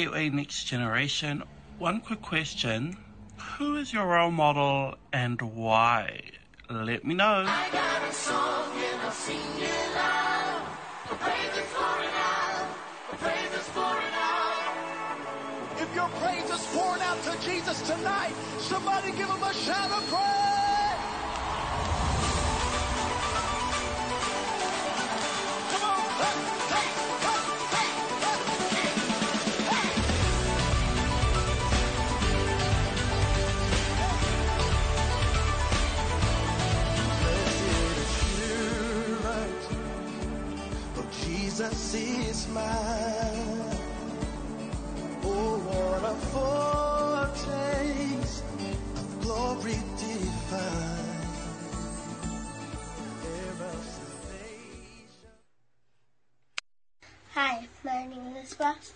Gateway Next Generation. One quick question. Who is your role model and why? Let me know. If your praise is out to Jesus tonight, somebody give him a shout of praise. Jesus is mine. Oh, what a foretaste of glory divine. Hi, my name is Ross.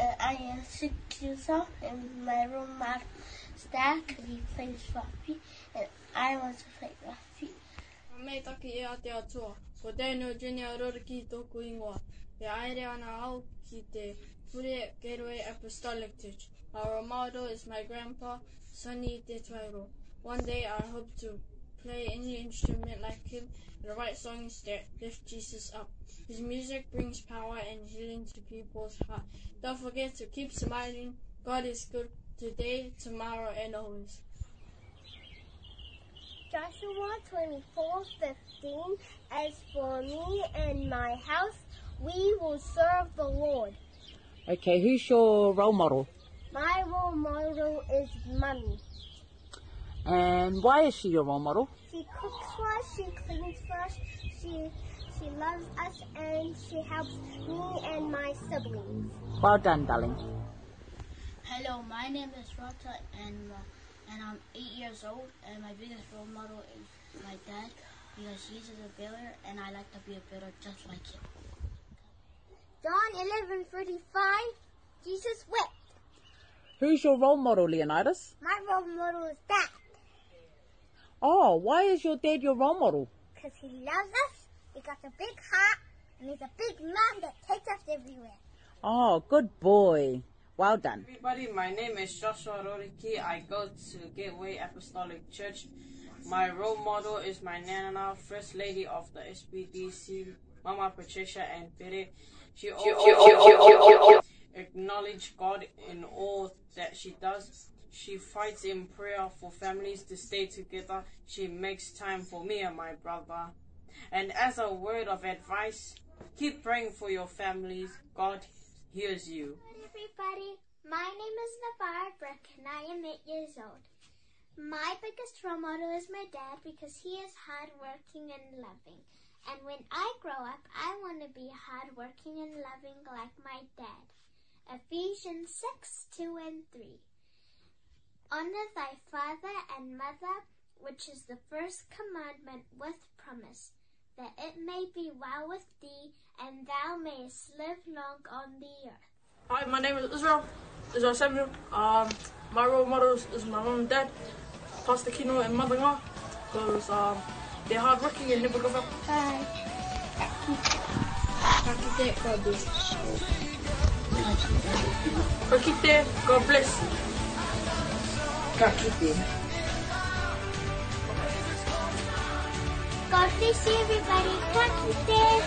Uh, I am six years old, and my role model is Dad because he plays rugby, and I want to play rugby. Me taki e a te atua. Ko tēnei junior roriki tōku ingoa. E aere ana au ki te Pure Gateway Apostolic Church. Our model is my grandpa, Sonny Te Twairo. One day I hope to play any instrument like him and write songs that lift Jesus up. His music brings power and healing to people's heart. Don't forget to keep smiling. God is good today, tomorrow, and always. Joshua 24 15. As for me and my house, we will serve the Lord. Okay, who's your role model? My role model is Mummy. And why is she your role model? She cooks for us, she cleans for us, she, she loves us, and she helps me and my siblings. Well done, darling. Hello, my name is Rata, and uh, and I'm eight years old, and my biggest role model is my dad because he's a builder, and I like to be a builder just like him. John 11:35, Jesus wept. Who's your role model, Leonidas? My role model is Dad. Oh, why is your dad your role model? Because he loves us, he got a big heart, and he's a big man that takes us everywhere. Oh, good boy. Well done. Everybody, my name is Joshua Roriki. I go to Gateway Apostolic Church. My role model is my Nana, First Lady of the SBDC, Mama Patricia and Pere. She always acknowledge God in all that she does. She fights in prayer for families to stay together. She makes time for me and my brother. And as a word of advice, keep praying for your families. God hears you everybody. My name is Navarre Brick and I am eight years old. My biggest role model is my dad because he is hardworking and loving. And when I grow up, I want to be hardworking and loving like my dad. Ephesians 6, 2 and 3. Honor thy father and mother, which is the first commandment with promise, that it may be well with thee, and thou mayest live long on the earth. Hi, my name is Israel. Israel Samuel. Um, my role models is my mom and dad, Pastor Kino and Mother Nga, because um, they're hardworking and never give up. Hi. Kakite, God bless. Kakite, God bless. Kakite. God bless you, everybody. Kakite.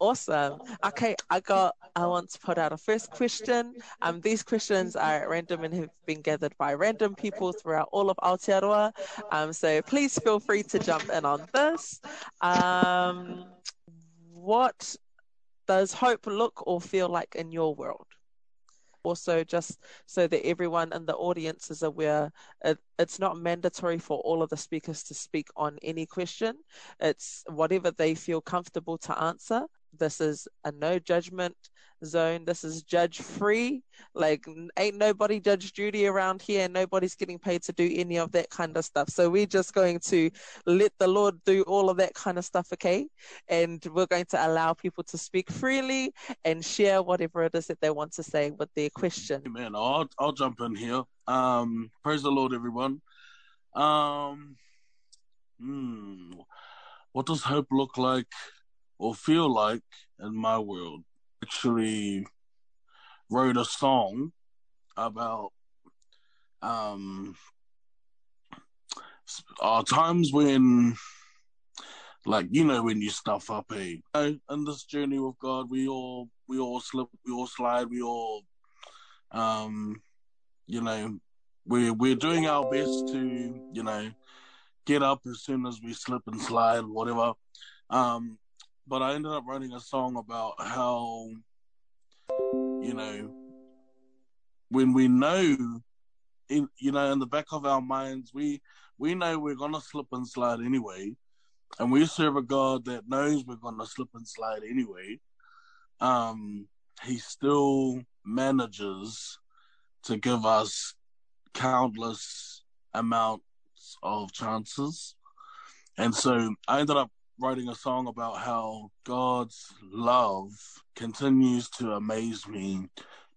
Awesome. Okay, I got. I want to put out a first question. Um, these questions are at random and have been gathered by random people throughout all of Aotearoa. Um, so please feel free to jump in on this. Um, what does hope look or feel like in your world? Also just so that everyone in the audience is aware it, it's not mandatory for all of the speakers to speak on any question. It's whatever they feel comfortable to answer this is a no judgment zone. This is judge free. Like, ain't nobody Judge Judy around here, nobody's getting paid to do any of that kind of stuff. So we're just going to let the Lord do all of that kind of stuff, okay? And we're going to allow people to speak freely and share whatever it is that they want to say with their question. Man, I'll I'll jump in here. Um, praise the Lord, everyone. Um, hmm, what does hope look like or feel like in my world? Actually, wrote a song about um are times when like you know when you stuff up know, in this journey with god we all we all slip we all slide we all um you know we're we're doing our best to you know get up as soon as we slip and slide whatever um but i ended up writing a song about how you know when we know in you know in the back of our minds we we know we're gonna slip and slide anyway and we serve a god that knows we're gonna slip and slide anyway um he still manages to give us countless amounts of chances. And so i ended up writing a song about how god's love continues to amaze me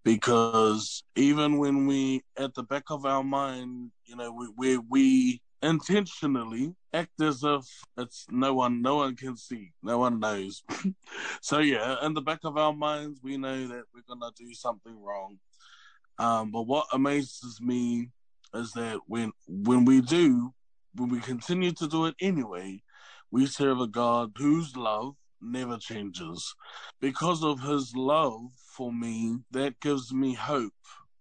because even when we at the back of our mind you know we we, we intentionally act as if it's no one no one can see no one knows. So yeah in the back of our minds we know that we're gonna do something wrong. Um but what amazes me is that when when we do when we continue to do it anyway we serve a god whose love never changes. Because of his love for me, that gives me hope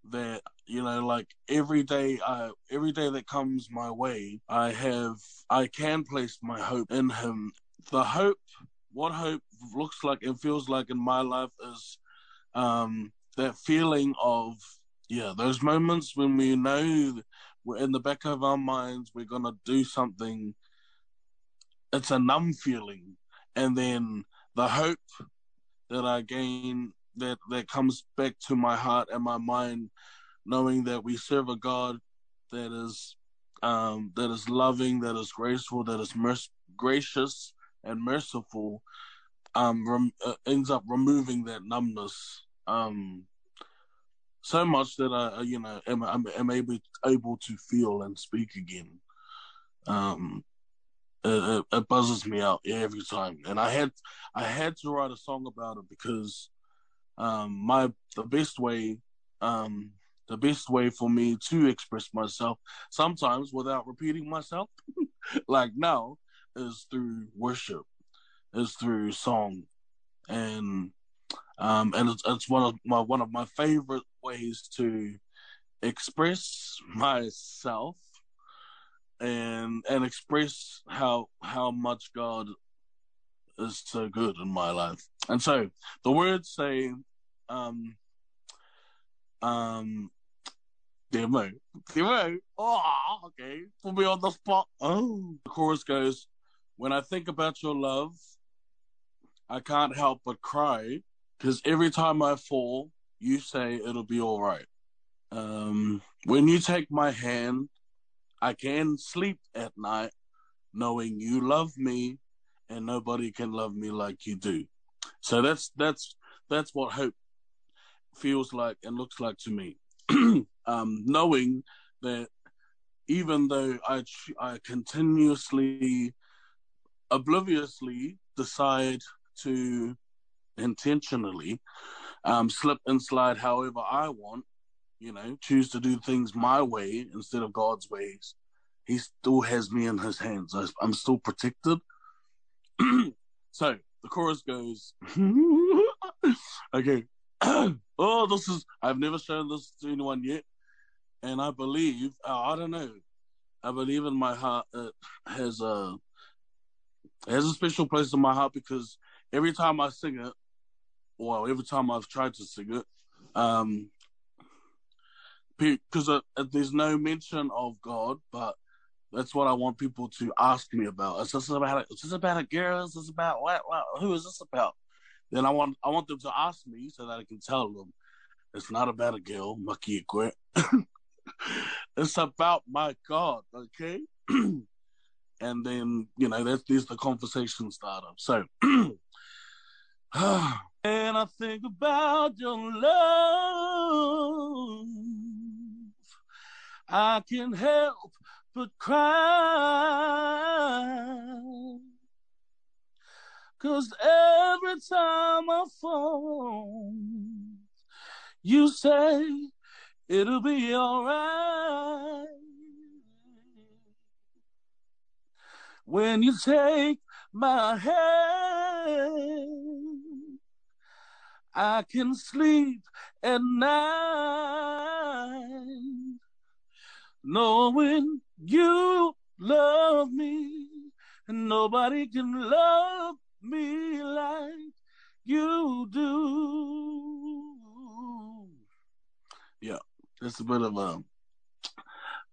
that you know like every day i every day that comes my way i have i can place my hope in him the hope what hope looks like and feels like in my life is um that feeling of yeah those moments when we know we're in the back of our minds we're gonna do something it's a numb feeling and then the hope that I gain that that comes back to my heart and my mind, knowing that we serve a God that is um, that is loving, that is graceful, that is merc- gracious and merciful, um, rem- uh, ends up removing that numbness. Um, so much that I, you know, am, am, am able able to feel and speak again. Um, it, it, buzzes me out every time. And I had I had to write a song about it because um, my the best way um, the best way for me to express myself sometimes without repeating myself like now is through worship is through song and um and it's, it's one of my one of my favorite ways to express myself and and express how how much God is so good in my life. And so the words say, um, um, demo, demo. Oh, okay. Put me on the spot. Oh, the chorus goes, "When I think about your love, I can't help but cry, because every time I fall, you say it'll be all right. Um, when you take my hand." I can sleep at night knowing you love me and nobody can love me like you do. So that's that's that's what hope feels like and looks like to me. um, knowing that even though I I continuously obliviously decide to intentionally um, slip and slide however I want, you know, choose to do things my way instead of God's ways, he still has me in his hands. I'm still protected. so the chorus goes, okay. oh, this is, I've never shown this to anyone yet. And I believe, uh, I don't know, I believe in my heart it has a, it has a special place in my heart because every time I sing it, well, every time I've tried to sing it, um, because uh, there's no mention of God, but that's what I want people to ask me about. Is this about? Is this about a girl? Is this about what? what who is this about? Then I want I want them to ask me so that I can tell them it's not about a girl, Maki it's about my God, okay? and then you know that's this the conversation starter. So. and I think about your love I can help but cry. Cause every time I fall, you say it'll be alright. When you take my hand, I can sleep at night, knowing you love me, and nobody can love me like you do. Yeah, it's a bit of a.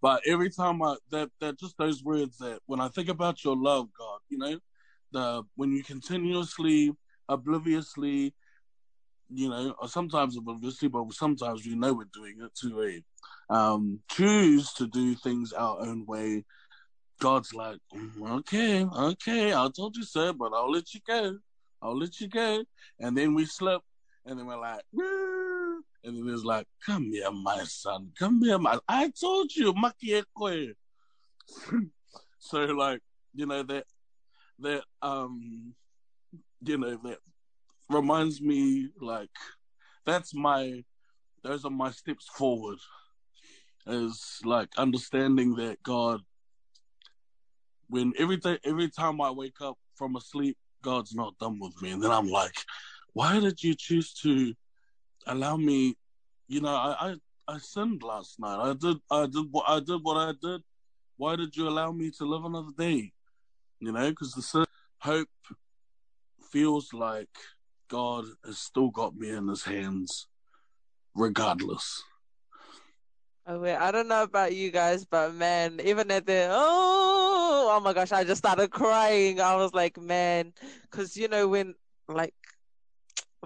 But every time I that that just those words that when I think about your love, God, you know, the when you continuously, obliviously, you know, or sometimes obviously, but sometimes we know we're doing it to a um, choose to do things our own way. God's like, "Mm, okay, okay, I told you so, but I'll let you go. I'll let you go. And then we slip, and then we're like, "Woo." and then it's like, come here, my son, come here, my. I told you, makiekwe. so like, you know that that um, you know that reminds me like that's my those are my steps forward is like understanding that God when every day every time I wake up from a sleep, God's not done with me. And then I'm like, why did you choose to allow me you know, I, I, I sinned last night. I did I did what I did what I did. Why did you allow me to live another day? You know, because the sin, hope feels like God has still got me in his hands, regardless. Oh wait, I don't know about you guys, but man, even at the oh, oh my gosh, I just started crying. I was like, man, because you know when like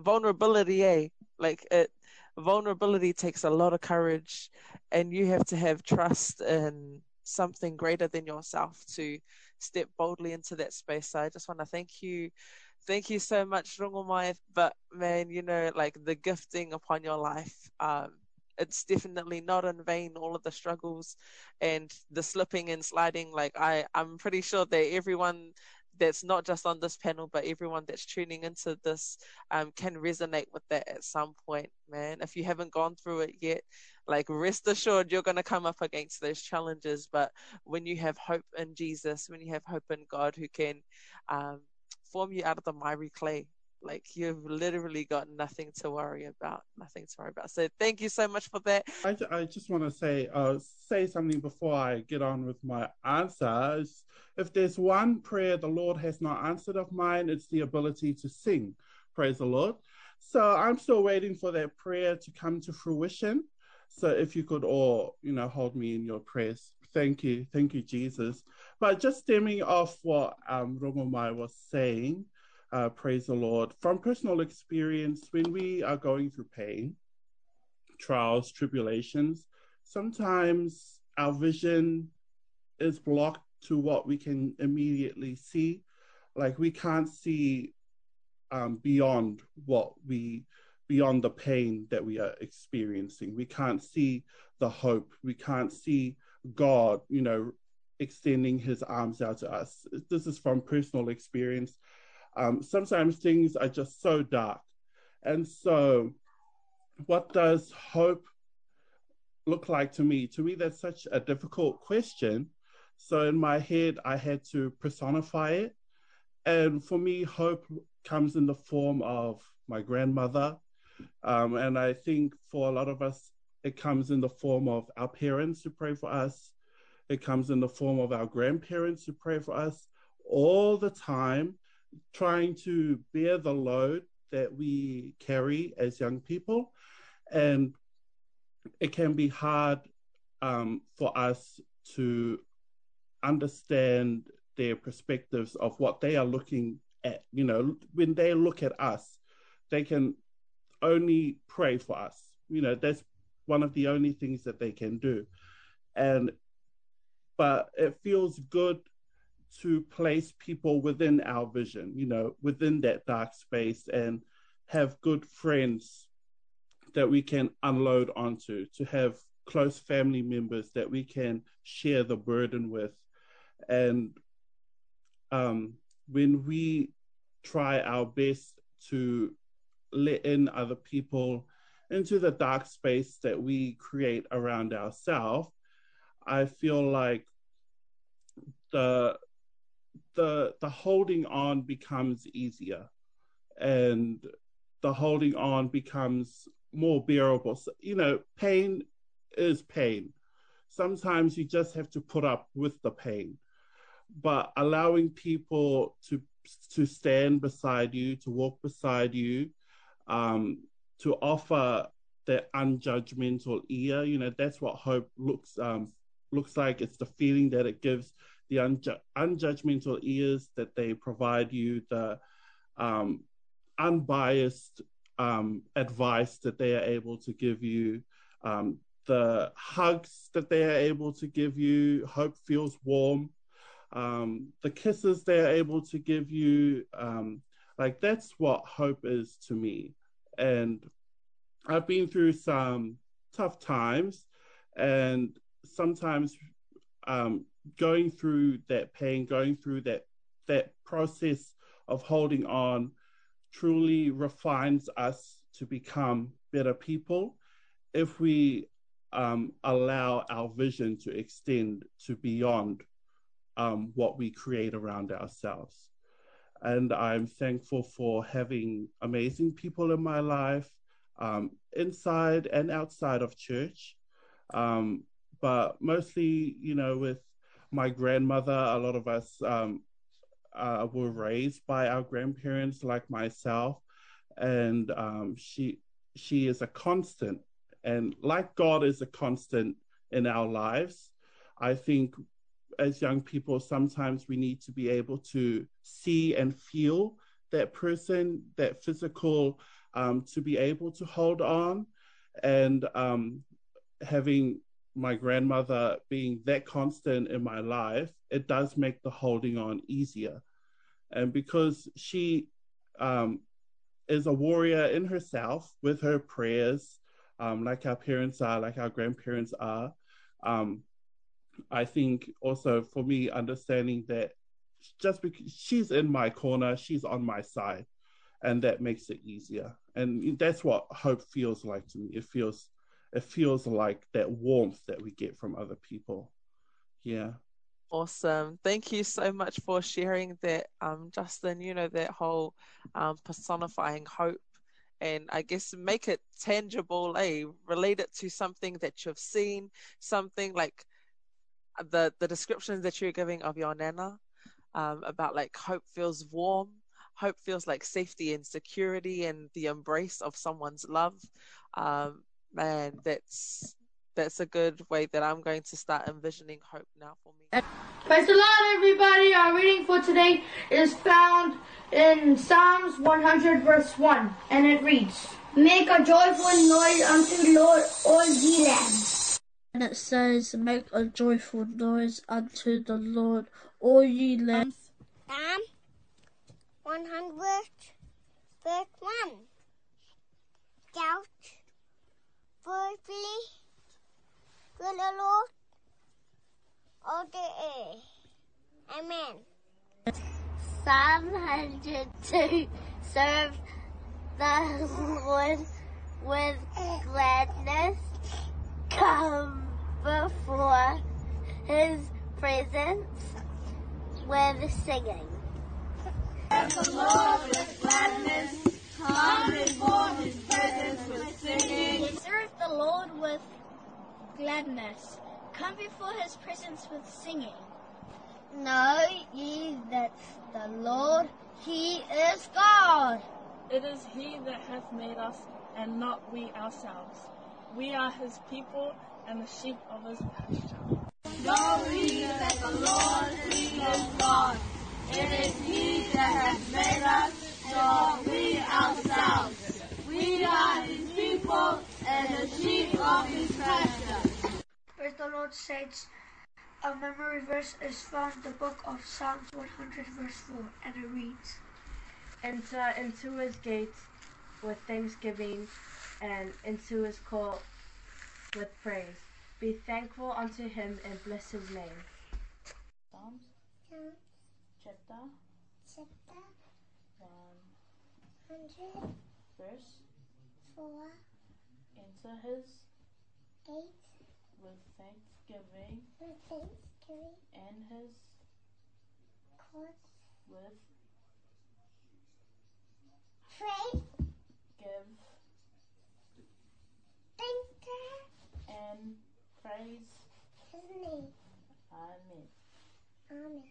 vulnerability, eh? Like it, vulnerability takes a lot of courage, and you have to have trust in something greater than yourself to step boldly into that space. So I just want to thank you. Thank you so much, Rongomai. But man, you know, like the gifting upon your life, um, it's definitely not in vain all of the struggles and the slipping and sliding like i i'm pretty sure that everyone that's not just on this panel but everyone that's tuning into this um, can resonate with that at some point man if you haven't gone through it yet like rest assured you're going to come up against those challenges but when you have hope in jesus when you have hope in god who can um, form you out of the miry clay like you've literally got nothing to worry about, nothing to worry about. So thank you so much for that. I, I just want to say uh, say something before I get on with my answers. If there's one prayer the Lord has not answered of mine, it's the ability to sing. Praise the Lord. So I'm still waiting for that prayer to come to fruition. So if you could all, you know, hold me in your prayers. Thank you. Thank you, Jesus. But just stemming off what um, Rongomai was saying, uh, praise the Lord. From personal experience, when we are going through pain, trials, tribulations, sometimes our vision is blocked to what we can immediately see. Like we can't see um, beyond what we, beyond the pain that we are experiencing. We can't see the hope. We can't see God, you know, extending his arms out to us. This is from personal experience. Um, sometimes things are just so dark. And so, what does hope look like to me? To me, that's such a difficult question. So, in my head, I had to personify it. And for me, hope comes in the form of my grandmother. Um, and I think for a lot of us, it comes in the form of our parents who pray for us. It comes in the form of our grandparents who pray for us all the time trying to bear the load that we carry as young people. And it can be hard um, for us to understand their perspectives of what they are looking at. You know, when they look at us, they can only pray for us. You know, that's one of the only things that they can do. And, but it feels good to place people within our vision, you know, within that dark space and have good friends that we can unload onto, to have close family members that we can share the burden with. And um, when we try our best to let in other people into the dark space that we create around ourselves, I feel like the the the holding on becomes easier and the holding on becomes more bearable. So, you know, pain is pain. Sometimes you just have to put up with the pain. But allowing people to to stand beside you, to walk beside you, um, to offer that unjudgmental ear, you know, that's what hope looks um, looks like. It's the feeling that it gives, the unju- unjudgmental ears that they provide you, the um, unbiased um, advice that they are able to give you, um, the hugs that they are able to give you. Hope feels warm. Um, the kisses they are able to give you. Um, like that's what hope is to me. And I've been through some tough times, and sometimes um, going through that pain, going through that that process of holding on, truly refines us to become better people if we um, allow our vision to extend to beyond um, what we create around ourselves. And I'm thankful for having amazing people in my life, um, inside and outside of church. Um, but mostly, you know, with my grandmother, a lot of us um, uh, were raised by our grandparents, like myself, and um, she she is a constant. And like God is a constant in our lives, I think as young people, sometimes we need to be able to see and feel that person, that physical, um, to be able to hold on. And um, having my grandmother being that constant in my life, it does make the holding on easier. And because she um, is a warrior in herself with her prayers, um, like our parents are, like our grandparents are, um, I think also for me, understanding that just because she's in my corner, she's on my side, and that makes it easier. And that's what hope feels like to me. It feels it feels like that warmth that we get from other people. Yeah. Awesome. Thank you so much for sharing that, um, Justin. You know, that whole um, personifying hope and I guess make it tangible, eh? Relate it to something that you've seen, something like the the descriptions that you're giving of your nana um, about like hope feels warm, hope feels like safety and security and the embrace of someone's love. Um, man, that's that's a good way that I'm going to start envisioning hope now for me. Praise the Lord, everybody. Our reading for today is found in Psalms 100, verse 1, and it reads, Make a joyful noise unto the Lord, all ye lands. And it says, Make a joyful noise unto the Lord, all ye lands. Psalm 100, verse 1. Shout joyfully to the Lord all the earth. Amen. Psalm 102 Serve the Lord with gladness. Come before his presence with singing. Serve the Lord with gladness. Come before his presence with singing. Serve the Lord with gladness. Come before his presence with singing. Know ye that the Lord, he is God. It is he that hath made us, and not we ourselves. We are his people, and the sheep of his pasture. Know ye that the Lord, he is God. It is he that hath made us, not we ourselves. We are his people, Praise the Lord, saints. A memory verse is found in the book of Psalms 100, verse 4, and it reads Enter into his gates with thanksgiving and into his court with praise. Be thankful unto him and bless his name. Psalms chapter Chapter 100, verse 4, enter his 8, with thanksgiving with thanksgiving, and his courts, with praise, give thanks and praise. his name. Amen. Amen.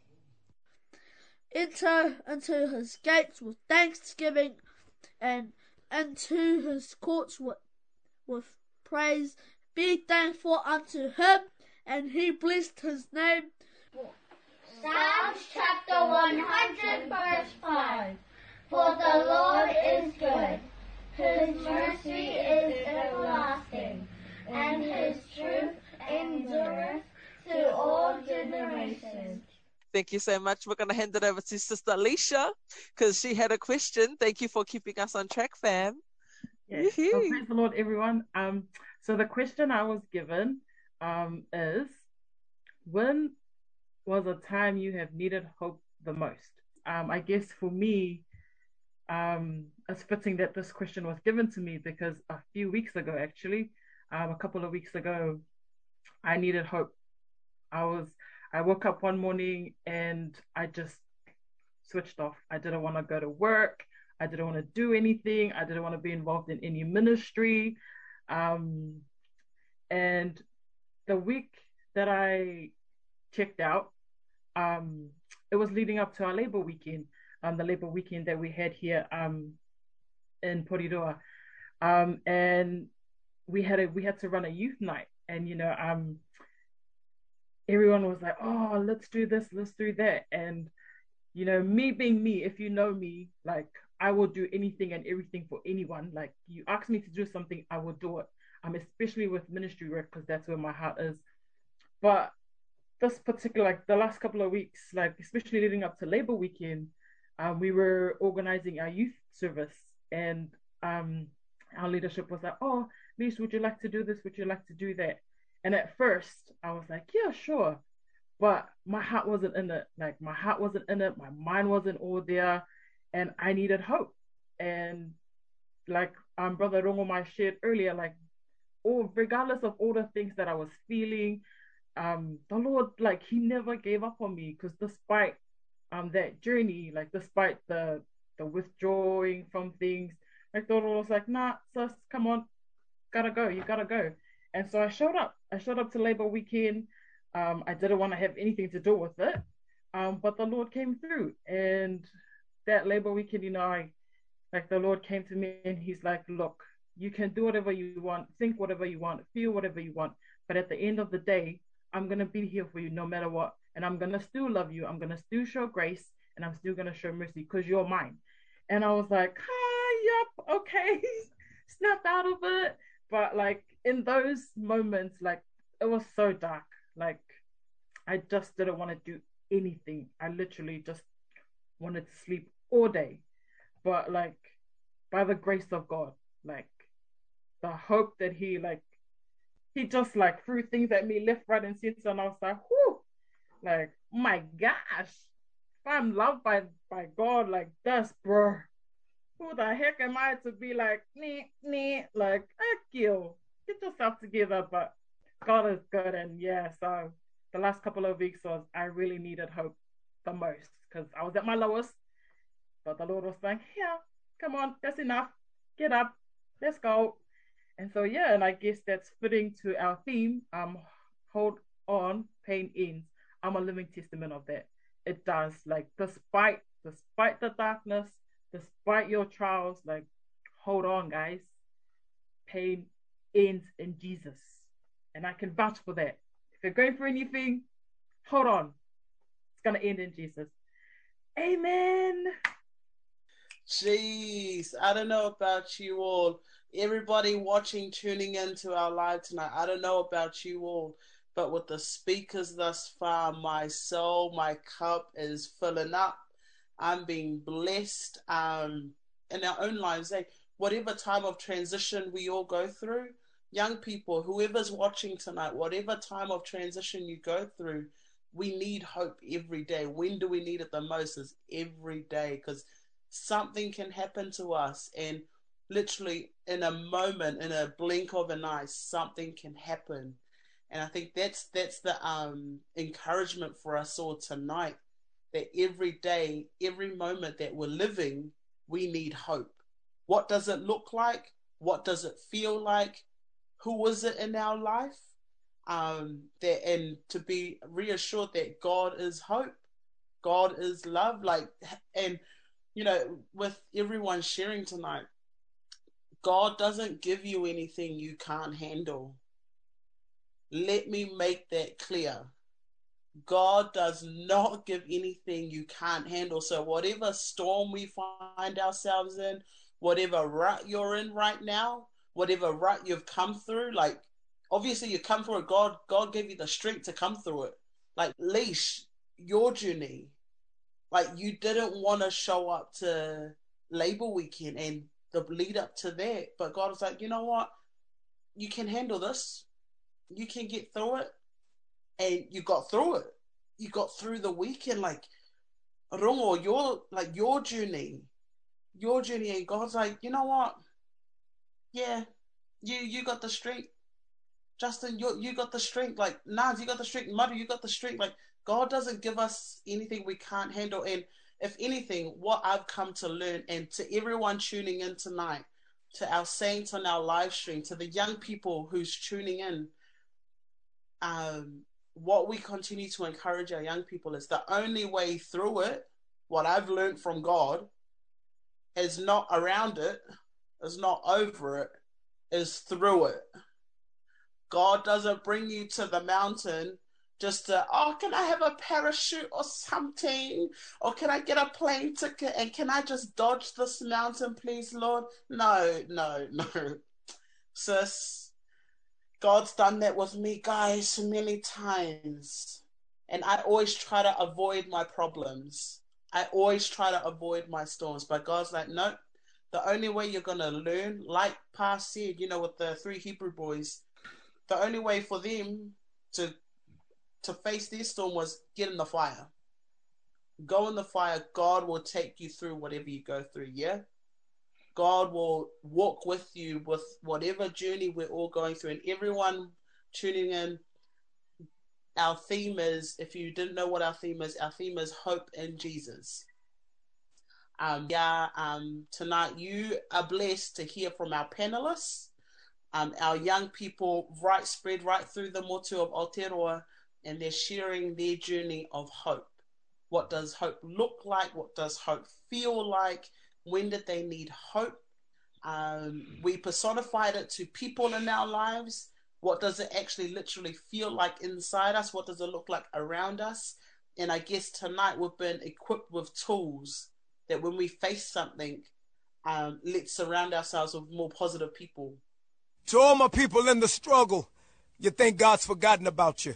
Enter into his gates with thanksgiving and into his courts with, with praise. Be thankful unto him, and he blessed his name. Psalms chapter 100 verse 5. For the Lord is good. His mercy is everlasting, and his truth endureth to all generations. Thank you so much. We're going to hand it over to Sister Alicia because she had a question. Thank you for keeping us on track, fam. Yes. Well, praise the Lord, everyone. Um, so the question I was given um, is, when was a time you have needed hope the most? Um, I guess for me, um, it's fitting that this question was given to me because a few weeks ago, actually, um, a couple of weeks ago, I needed hope. I was, I woke up one morning and I just switched off. I didn't want to go to work. I didn't want to do anything. I didn't want to be involved in any ministry. Um, and the week that I checked out, um, it was leading up to our labor weekend, um, the labor weekend that we had here um, in Porirua. Um, and we had a we had to run a youth night, and you know, um, everyone was like, "Oh, let's do this, let's do that," and you know, me being me, if you know me, like I will do anything and everything for anyone. Like you ask me to do something, I will do it. Um, especially with ministry work because that's where my heart is. But this particular, like the last couple of weeks, like especially leading up to Labor Weekend, um, we were organizing our youth service, and um, our leadership was like, "Oh, Lise, would you like to do this? Would you like to do that?" And at first, I was like, "Yeah, sure," but my heart wasn't in it. Like my heart wasn't in it. My mind wasn't all there, and I needed hope. And like um, brother Rongo shared earlier, like, all regardless of all the things that I was feeling, um, the Lord, like, He never gave up on me. Because despite um that journey, like, despite the the withdrawing from things, like, the Lord was like, "Nah, sis, come on, gotta go. You gotta go." And so I showed up. I showed up to Labor Weekend. Um, I didn't want to have anything to do with it. Um, but the Lord came through. And that Labor you know, I like the Lord came to me and He's like, look, you can do whatever you want, think whatever you want, feel whatever you want. But at the end of the day, I'm gonna be here for you no matter what. And I'm gonna still love you. I'm gonna still show grace and I'm still gonna show mercy because you're mine. And I was like, ah, yep, okay. Snapped out of it. But like in those moments, like it was so dark. Like I just didn't want to do anything. I literally just wanted to sleep all day. But like by the grace of God, like the hope that he like he just like threw things at me left, right, and center, and I was like, whoo, like my gosh, if I'm loved by by God like this, bro, who the heck am I to be like, nee, nee, like, heck you, get yourself together, but God is good, and yeah, so the last couple of weeks was I really needed hope the most because I was at my lowest, but the Lord was like, yeah, come on, that's enough, get up, let's go. And so yeah, and I guess that's fitting to our theme. Um, hold on, pain ends. I'm a living testament of that. It does. Like despite despite the darkness, despite your trials, like hold on, guys. Pain ends in Jesus, and I can vouch for that. If you're going for anything, hold on. It's gonna end in Jesus. Amen. Jeez, I don't know about you all. Everybody watching, tuning into our live tonight, I don't know about you all, but with the speakers thus far, my soul, my cup is filling up. I'm being blessed um, in our own lives. Eh? Whatever time of transition we all go through, young people, whoever's watching tonight, whatever time of transition you go through, we need hope every day. When do we need it the most? Is every day because something can happen to us, and literally in a moment, in a blink of an eye, something can happen. And I think that's that's the um, encouragement for us all tonight. That every day, every moment that we're living, we need hope. What does it look like? What does it feel like? Who is it in our life? Um, that and to be reassured that God is hope, God is love. Like, and you know, with everyone sharing tonight, God doesn't give you anything you can't handle. Let me make that clear. God does not give anything you can't handle. So, whatever storm we find ourselves in, whatever rut you're in right now, whatever rut you've come through, like obviously you come through it. God, God gave you the strength to come through it. Like leash your journey. Like you didn't want to show up to Labor Weekend and the lead up to that, but God was like, you know what? You can handle this. You can get through it, and you got through it. You got through the weekend, like Rongo, your like your journey, your journey, and God's like, you know what? Yeah, you you got the strength. Justin, you you got the strength. Like Nas, you got the strength. Muddy, you got the strength. Like God doesn't give us anything we can't handle. And if anything, what I've come to learn, and to everyone tuning in tonight, to our saints on our live stream, to the young people who's tuning in, um, what we continue to encourage our young people is the only way through it. What I've learned from God is not around it, is not over it, is through it. God doesn't bring you to the mountain just to, oh, can I have a parachute or something? Or can I get a plane ticket and can I just dodge this mountain, please, Lord? No, no, no. Sis, God's done that with me, guys, many times. And I always try to avoid my problems. I always try to avoid my storms. But God's like, no, the only way you're going to learn, like Pa said, you know, with the three Hebrew boys, the only way for them to to face this storm was get in the fire. Go in the fire. God will take you through whatever you go through. Yeah. God will walk with you with whatever journey we're all going through. And everyone tuning in, our theme is if you didn't know what our theme is, our theme is hope in Jesus. Um, yeah, um, tonight you are blessed to hear from our panelists, um, our young people right spread right through the motu of Aotearoa and they're sharing their journey of hope. What does hope look like? What does hope feel like? When did they need hope? Um, we personified it to people in our lives. What does it actually literally feel like inside us? What does it look like around us? And I guess tonight we've been equipped with tools that when we face something, um, let's surround ourselves with more positive people. To all my people in the struggle, you think God's forgotten about you.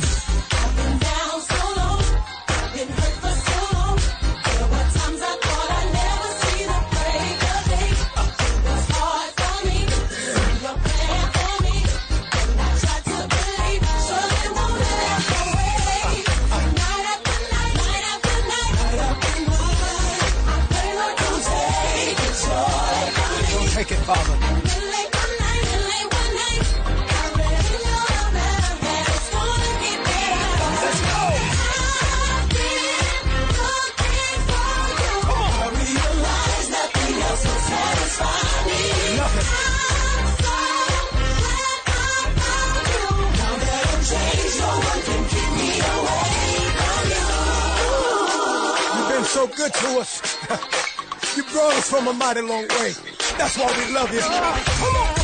To us. you brought us from a mighty long way. That's why we love you. Come on.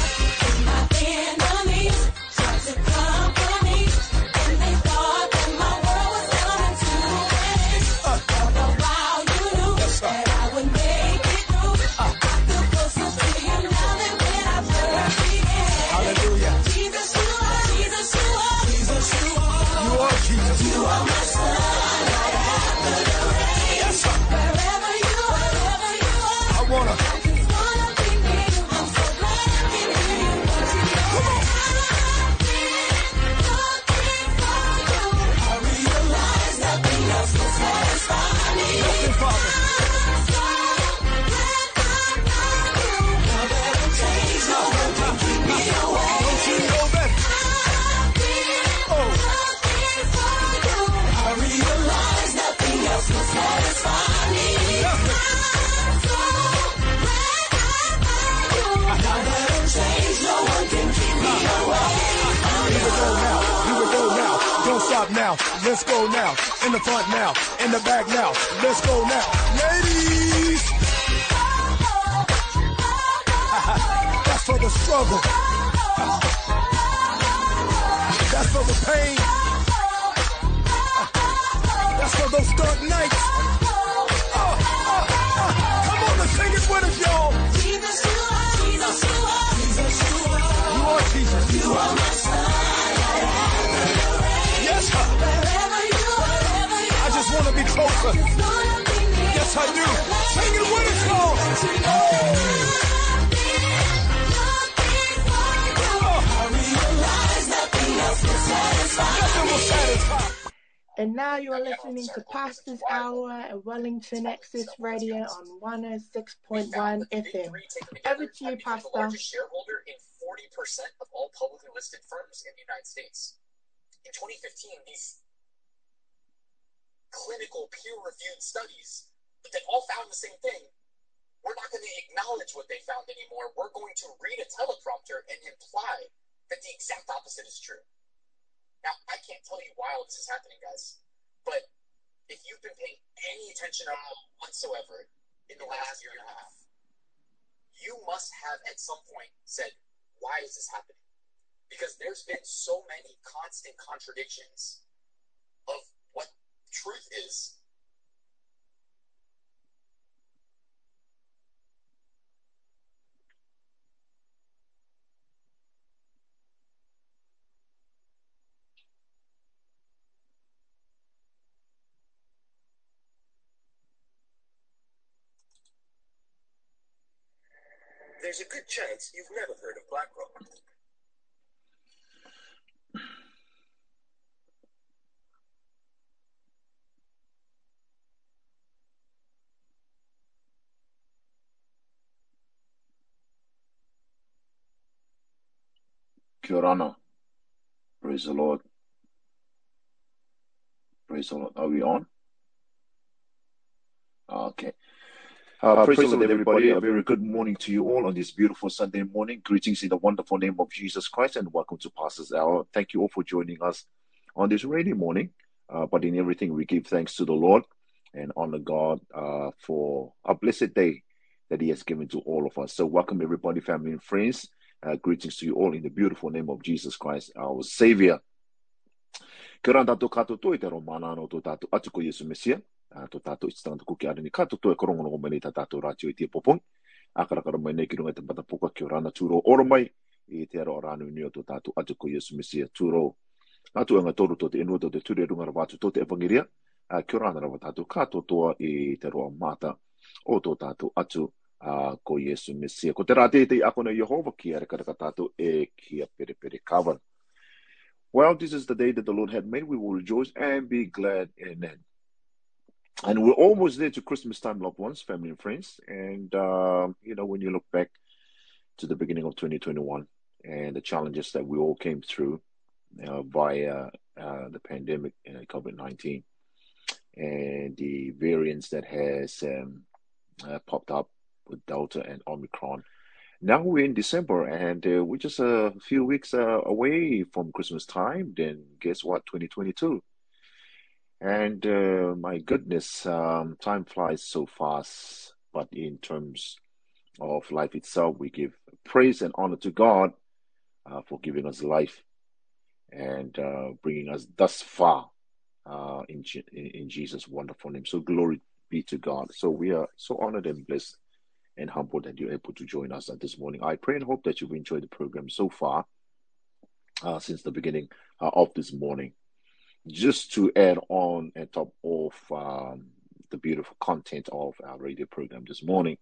Pastor's Hour at Wellington Access Radio on 106.1 FM. Over to you, Pastor. largest shareholder in 40% of all publicly listed firms in the United States. In 2015, these clinical peer-reviewed studies that all found the same thing. We're not going to acknowledge what they found anymore. We're going to read a teleprompter and imply that the exact opposite is true. Now, I can't tell you why all this is happening, guys, but if you've been paying any attention at all whatsoever in the last year and a half, you must have at some point said, why is this happening? Because there's been so many constant contradictions of what truth is. There's a good chance you've never heard of BlackRock. Kia ora. Praise the Lord. Praise the Lord. Are we on? Ah, okay. Uh, praise, the Lord, everybody. A very good morning to you all on this beautiful Sunday morning. Greetings in the wonderful name of Jesus Christ and welcome to Pastor's Hour. Thank you all for joining us on this rainy morning. Uh, but in everything, we give thanks to the Lord and honor God uh, for a blessed day that He has given to all of us. So, welcome everybody, family and friends. Uh, greetings to you all in the beautiful name of Jesus Christ, our Savior. Kia ora tātou tō i te romana no tō tātou atu ko Yesu Mesia. Uh, tō tātou i te tangata kuki ara ni tō e korongo no mai tā tātou rātio i te popong. Akarakara mai nei ki runga te patapuka ki o rana tūro oro mai i te aro o rānu ni o tō tātou atu ko Yesu Mesia tūro. Atu anga tōru tō te enua tō te ture runga rawatu tō te evangeria. Uh, kia ora rawa tātou katoa i te roa mata o tō tātou atu uh, ko Yesu Mesia. Ko te rā te ako na Yehova ki ara karaka tātou e kia pere pere kawa. Well, this is the day that the Lord had made. We will rejoice and be glad in it. And we're almost there to Christmas time, loved ones, family and friends. And, uh, you know, when you look back to the beginning of 2021 and the challenges that we all came through uh, via uh, the pandemic, uh, COVID 19, and the variants that has um, uh, popped up with Delta and Omicron. Now we're in December and uh, we're just a few weeks uh, away from Christmas time. Then guess what? 2022. And uh, my goodness, um, time flies so fast. But in terms of life itself, we give praise and honor to God uh, for giving us life and uh, bringing us thus far uh, in, in Jesus' wonderful name. So glory be to God. So we are so honored and blessed and humbled that you're able to join us this morning. I pray and hope that you've enjoyed the program so far uh, since the beginning uh, of this morning. Just to add on and top of um, the beautiful content of our radio program this morning,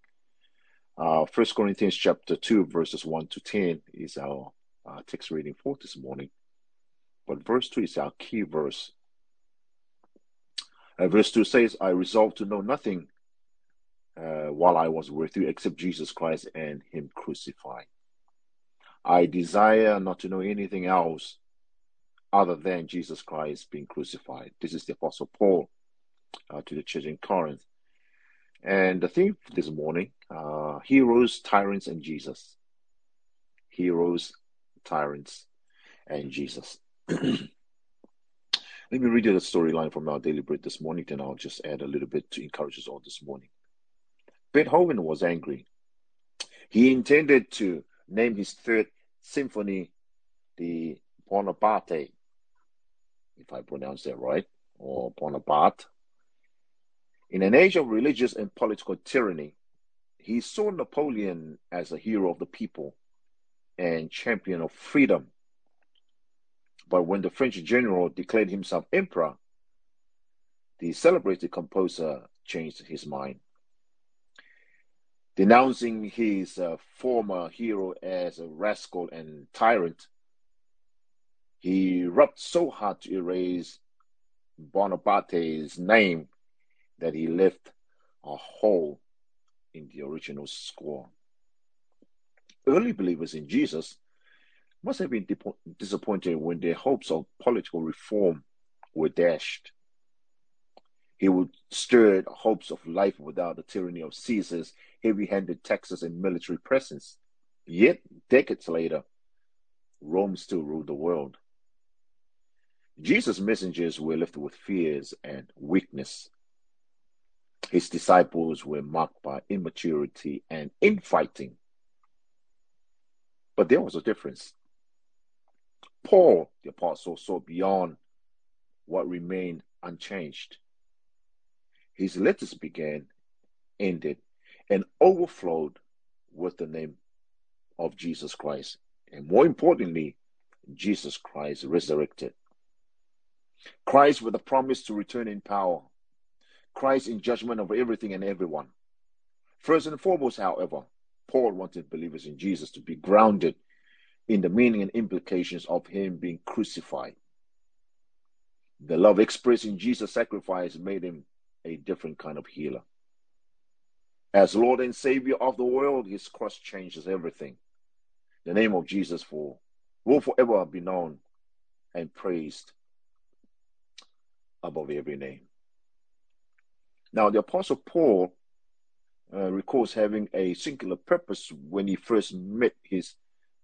uh, First Corinthians chapter two verses one to ten is our uh, text reading for this morning. But verse two is our key verse. Uh, verse two says, "I resolve to know nothing." Uh, while I was with you, except Jesus Christ and Him crucified. I desire not to know anything else other than Jesus Christ being crucified. This is the Apostle Paul uh, to the church in Corinth. And the theme this morning uh, heroes, tyrants, and Jesus. Heroes, tyrants, and Jesus. Let me read you the storyline from our daily bread this morning, then I'll just add a little bit to encourage us all this morning. Beethoven was angry. He intended to name his third symphony the Bonaparte, if I pronounce that right, or Bonaparte. In an age of religious and political tyranny, he saw Napoleon as a hero of the people and champion of freedom. But when the French general declared himself emperor, the celebrated composer changed his mind. Denouncing his uh, former hero as a rascal and tyrant, he rubbed so hard to erase Bonaparte's name that he left a hole in the original score. Early believers in Jesus must have been disappointed when their hopes of political reform were dashed. He would stir hopes of life without the tyranny of Caesar's heavy handed taxes and military presence. Yet, decades later, Rome still ruled the world. Jesus' messengers were left with fears and weakness. His disciples were marked by immaturity and infighting. But there was a difference. Paul, the apostle, saw beyond what remained unchanged. His letters began, ended, and overflowed with the name of Jesus Christ. And more importantly, Jesus Christ resurrected. Christ with a promise to return in power. Christ in judgment of everything and everyone. First and foremost, however, Paul wanted believers in Jesus to be grounded in the meaning and implications of him being crucified. The love expressed in Jesus' sacrifice made him a different kind of healer. As Lord and Savior of the world, his cross changes everything. The name of Jesus for will forever be known and praised above every name. Now, the Apostle Paul uh, recalls having a singular purpose when he first met his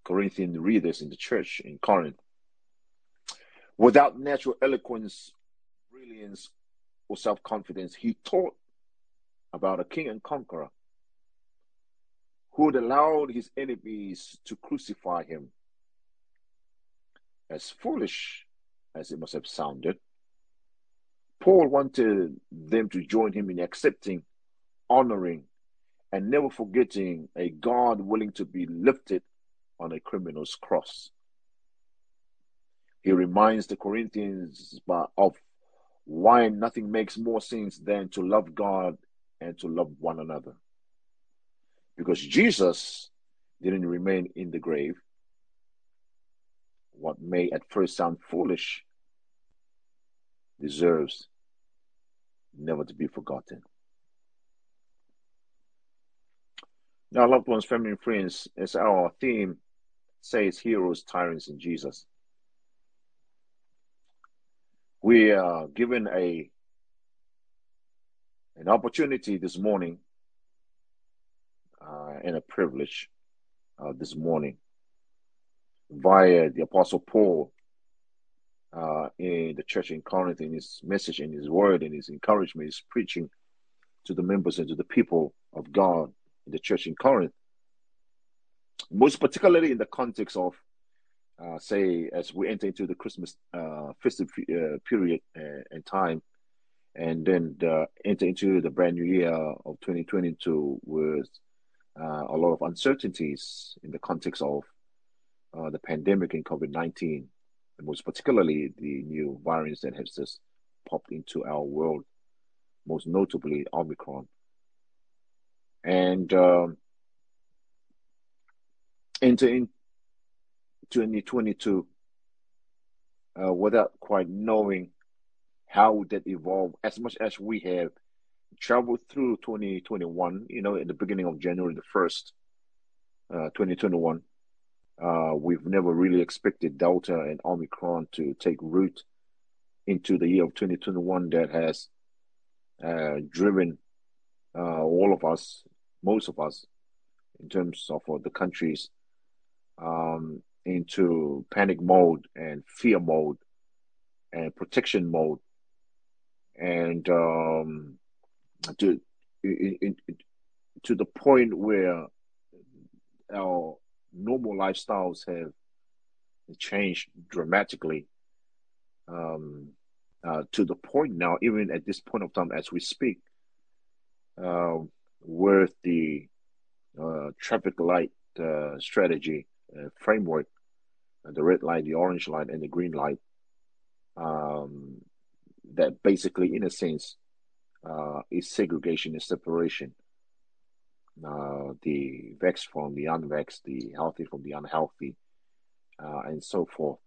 Corinthian readers in the church in Corinth. Without natural eloquence, brilliance, or self confidence, he taught about a king and conqueror who had allowed his enemies to crucify him. As foolish as it must have sounded, Paul wanted them to join him in accepting, honoring, and never forgetting a God willing to be lifted on a criminal's cross. He reminds the Corinthians of why nothing makes more sense than to love God and to love one another. Because Jesus didn't remain in the grave. What may at first sound foolish deserves never to be forgotten. Now, loved ones, family, and friends, as our theme says, heroes, tyrants, and Jesus. We are given a an opportunity this morning uh, and a privilege uh, this morning via the Apostle Paul uh, in the church in Corinth, in his message, in his word, in his encouragement, his preaching to the members and to the people of God in the church in Corinth. Most particularly in the context of, uh, say, as we enter into the Christmas uh, festive uh, period uh, and time, and then enter into the brand new year of 2022 with uh, a lot of uncertainties in the context of the pandemic and COVID 19 and most particularly the new variants that has just popped into our world, most notably Omicron. And um, into in 2022 uh, without quite knowing how that evolved as much as we have traveled through 2021 you know in the beginning of january the 1st uh, 2021 uh, we've never really expected Delta and Omicron to take root into the year of 2021 that has uh, driven uh, all of us, most of us, in terms of uh, the countries, um, into panic mode and fear mode and protection mode, and um, to in, in, to the point where our normal lifestyles have changed dramatically um, uh, to the point now, even at this point of time as we speak, uh, with the uh, traffic light uh, strategy uh, framework, uh, the red light, the orange light, and the green light, um, that basically, in a sense, is segregation and separation. the vexed from the unvexed, the healthy from the unhealthy, and so forth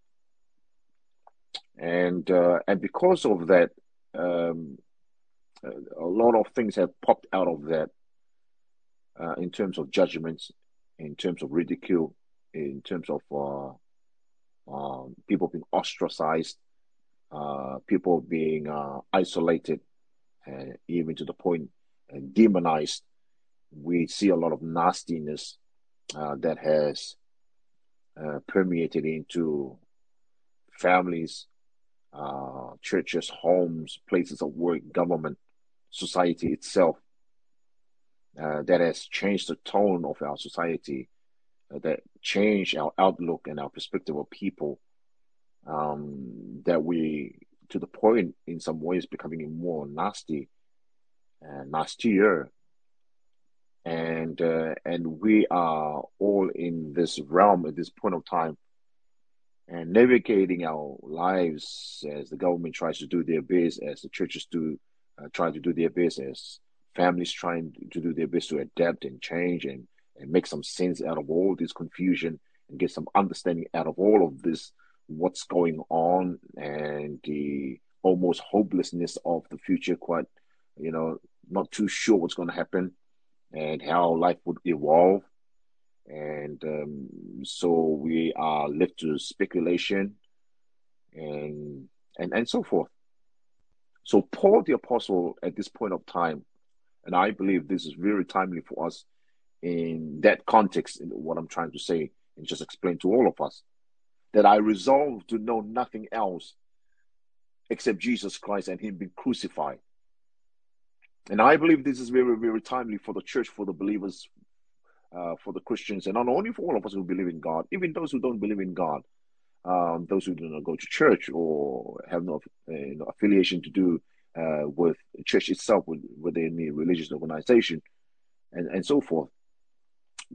and uh, and because of that, um, a lot of things have popped out of that uh, in terms of judgments, in terms of ridicule, in terms of uh, um, people being ostracized, uh, people being uh, isolated, and even to the point uh, demonized. We see a lot of nastiness that has permeated into families, uh, churches, homes, places of work, government, society itself. Uh, that has changed the tone of our society, uh, that change our outlook and our perspective of people. Um, that we, to the point, in some ways, becoming more nasty, and nastier, and uh, and we are all in this realm at this point of time and navigating our lives as the government tries to do their best, as the churches do uh, try to do their best, as families trying to do their best to adapt and change and, and make some sense out of all this confusion and get some understanding out of all of this, what's going on and the almost hopelessness of the future, quite, you know, not too sure what's going to happen and how life would evolve and um, so we are left to speculation and and and so forth. So Paul the apostle at this point of time, and I believe this is very timely for us in that context. In what I'm trying to say and just explain to all of us that I resolve to know nothing else except Jesus Christ and Him being crucified. And I believe this is very, very timely for the church, for the believers, uh, for the Christians, and not only for all of us who believe in God, even those who don't believe in God, um, those who do not go to church or have no uh, you know, affiliation to do uh, with church itself, with, with any religious organization, and, and so forth.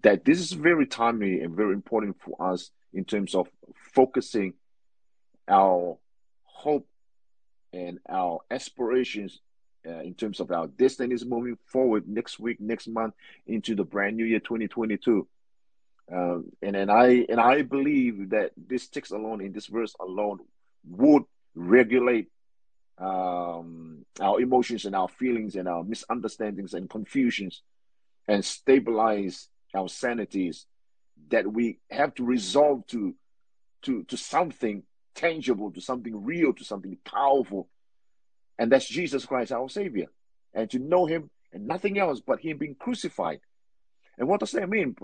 That this is very timely and very important for us in terms of focusing our hope and our aspirations uh, in terms of our destinies moving forward next week, next month into the brand new year 2022. Um, and and I and I believe that this text alone in this verse alone would regulate um, our emotions and our feelings and our misunderstandings and confusions and stabilize our sanities that we have to resolve to to to something tangible to something real to something powerful and that's Jesus Christ, our Savior. And to know Him and nothing else but Him being crucified. And what does that mean?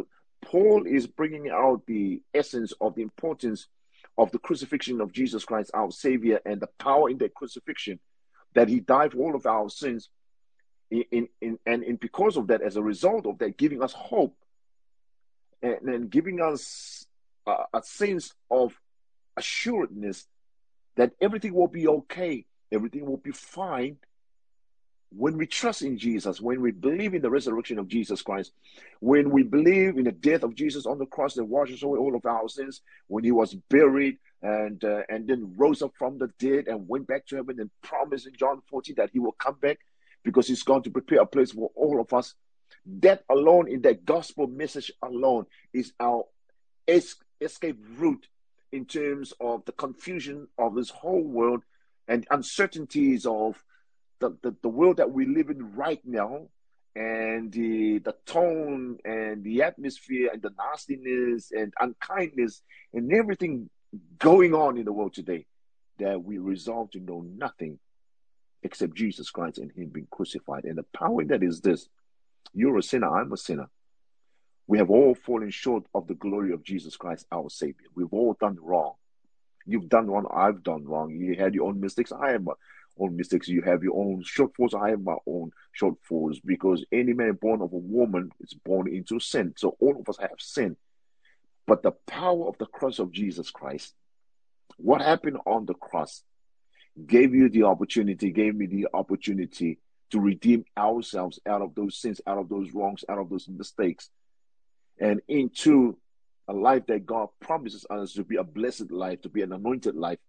Paul is bringing out the essence of the importance of the crucifixion of Jesus Christ, our Savior, and the power in that crucifixion that He died for all of our sins. In, in, in and in because of that, as a result of that, giving us hope and, and giving us a, a sense of assuredness that everything will be okay everything will be fine when we trust in Jesus, when we believe in the resurrection of Jesus Christ, when we believe in the death of Jesus on the cross that washes away all of our sins, when he was buried and uh, and then rose up from the dead and went back to heaven and promised in John 14 that he will come back because he's going to prepare a place for all of us. That alone, in that gospel message alone, is our escape route in terms of the confusion of this whole world and uncertainties of the, the, the world that we live in right now and the the tone and the atmosphere and the nastiness and unkindness and everything going on in the world today that we resolve to know nothing except Jesus Christ and Him being crucified. And the power that is this you're a sinner, I'm a sinner. We have all fallen short of the glory of Jesus Christ, our Savior. We've all done wrong. You've done wrong. I've done wrong. You had your own mistakes. I have my own mistakes. You have your own shortfalls. I have my own shortfalls because any man born of a woman is born into sin. So all of us have sin. But the power of the cross of Jesus Christ, what happened on the cross, gave you the opportunity, gave me the opportunity to redeem ourselves out of those sins, out of those wrongs, out of those mistakes, and into a life that God promises us to be a blessed life, to be an anointed life,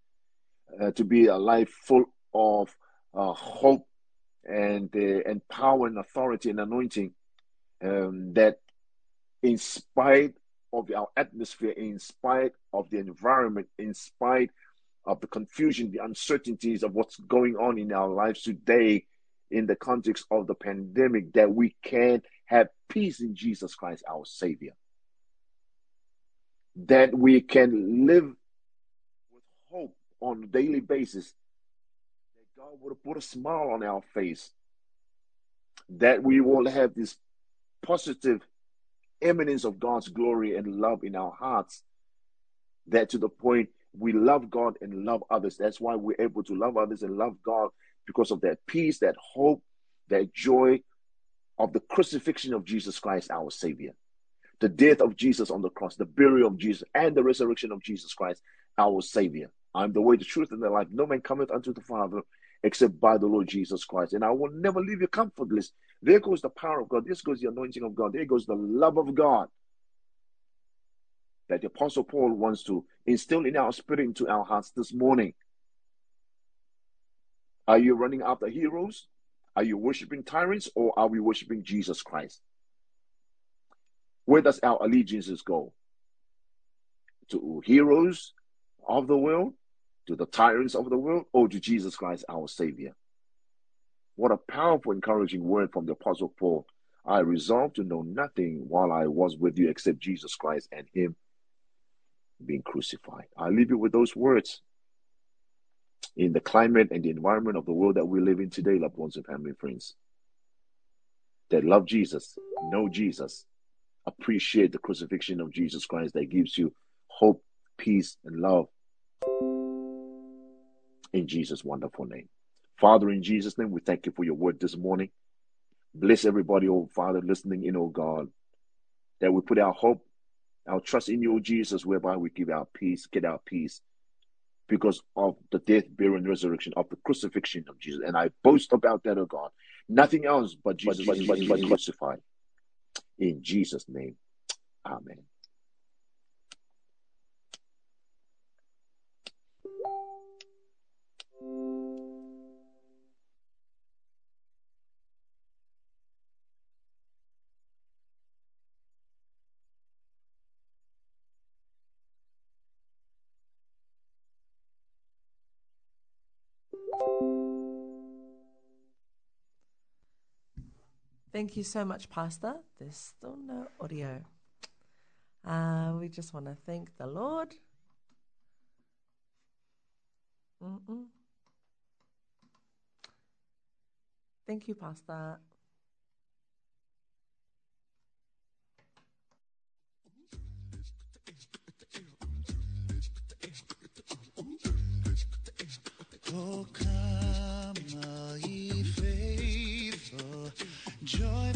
uh, to be a life full of uh, hope and uh, and power and authority and anointing. Um, that, in spite of our atmosphere, in spite of the environment, in spite of the confusion, the uncertainties of what's going on in our lives today, in the context of the pandemic, that we can have peace in Jesus Christ, our Savior. That we can live with hope on a daily basis, that God would put a smile on our face, that we will have this positive eminence of God's glory and love in our hearts, that to the point we love God and love others. That's why we're able to love others and love God because of that peace, that hope, that joy of the crucifixion of Jesus Christ, our Savior the death of Jesus on the cross, the burial of Jesus, and the resurrection of Jesus Christ, our Savior. I'm the way, the truth, and the life. No man cometh unto the Father except by the Lord Jesus Christ. And I will never leave you comfortless. There goes the power of God. There goes the anointing of God. There goes the love of God that the Apostle Paul wants to instill in our spirit, into our hearts this morning. Are you running after heroes? Are you worshiping tyrants or are we worshiping Jesus Christ? Where does our allegiances go? To heroes of the world, to the tyrants of the world, or to Jesus Christ, our Savior? What a powerful, encouraging word from the Apostle Paul. I resolved to know nothing while I was with you except Jesus Christ and Him being crucified. I leave you with those words. In the climate and the environment of the world that we live in today, loved ones and family friends, that love Jesus, know Jesus, appreciate the crucifixion of Jesus Christ that gives you hope, peace, and love. In Jesus' wonderful name. Father, in Jesus' name, we thank you for your word this morning. Bless everybody, oh Father, listening in, oh God, that we put our hope, our trust in you, oh Jesus, whereby we give our peace, get our peace because of the death, burial, and resurrection of the crucifixion of Jesus. And I boast about that, oh God. Nothing else but Jesus, but, but, but crucified. In Jesus' name, Amen. Thank you so much, Pastor. There's still no audio. Uh, we just want to thank the Lord. Mm-mm. Thank you, Pastor. Oh,